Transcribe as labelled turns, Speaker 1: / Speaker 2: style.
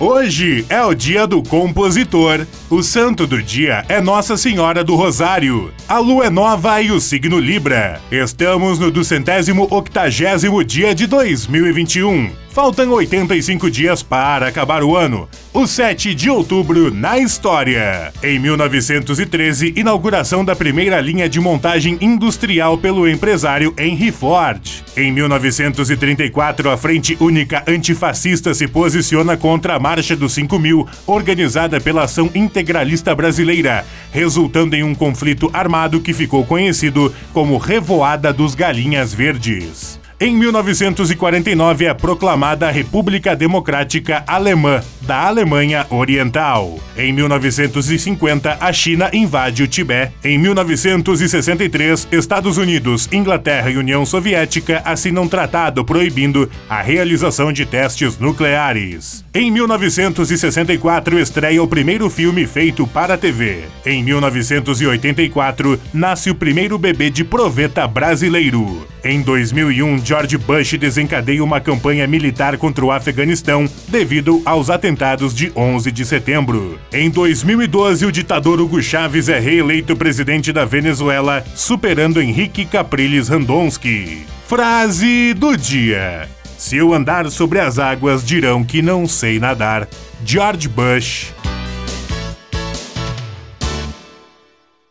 Speaker 1: Hoje é o dia do compositor. O santo do dia é Nossa Senhora do Rosário. A lua é nova e o signo Libra. Estamos no duzentésimo octagésimo dia de 2021. Faltam 85 dias para acabar o ano. O 7 de outubro na história. Em 1913, inauguração da primeira linha de montagem industrial pelo empresário Henry Ford. Em 1934, a Frente Única Antifascista se posiciona contra a Marcha dos 5 Mil, organizada pela Ação Integralista Brasileira, resultando em um conflito armado que ficou conhecido como Revoada dos Galinhas Verdes. Em 1949 é proclamada a República Democrática Alemã da Alemanha Oriental. Em 1950, a China invade o Tibete. Em 1963, Estados Unidos, Inglaterra e União Soviética assinam um tratado proibindo a realização de testes nucleares. Em 1964, estreia o primeiro filme feito para a TV. Em 1984, nasce o primeiro bebê de proveta brasileiro. Em 2001, George Bush desencadeia uma campanha militar contra o Afeganistão devido aos atentados de 11 de setembro. Em 2012, o ditador Hugo Chávez é reeleito presidente da Venezuela, superando Henrique Capriles Randonski. Frase do dia: Se eu andar sobre as águas, dirão que não sei nadar. George Bush.